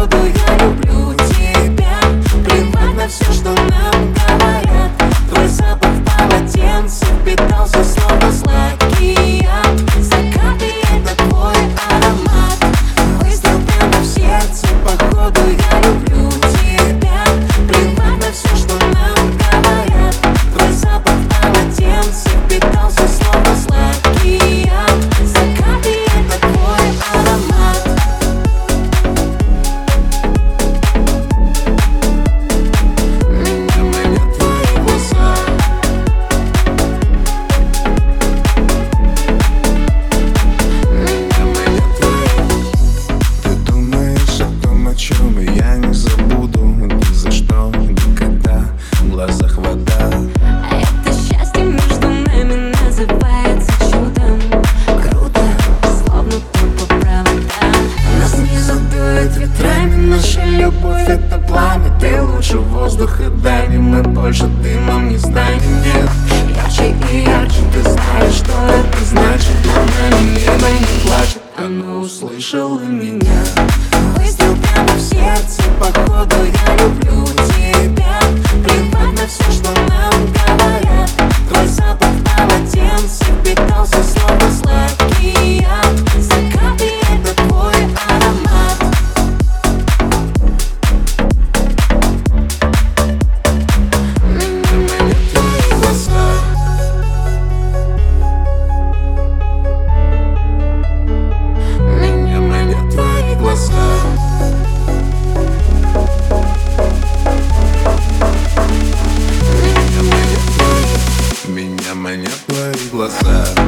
правду я люблю тебя. Плевать на все, что нам говорят. Твой запах в полотенце впитался глазах вода. Это счастье между нами называется чудом. Круто, словно тут по проводам Нас не задует ветрами, наша любовь это пламя. Ты лучше воздуха дами, мы больше дымом не станем. Нет, ярче и ярче, ты знаешь, что это значит. Над небо не плачет, оно услышало меня. Let's твои глаза.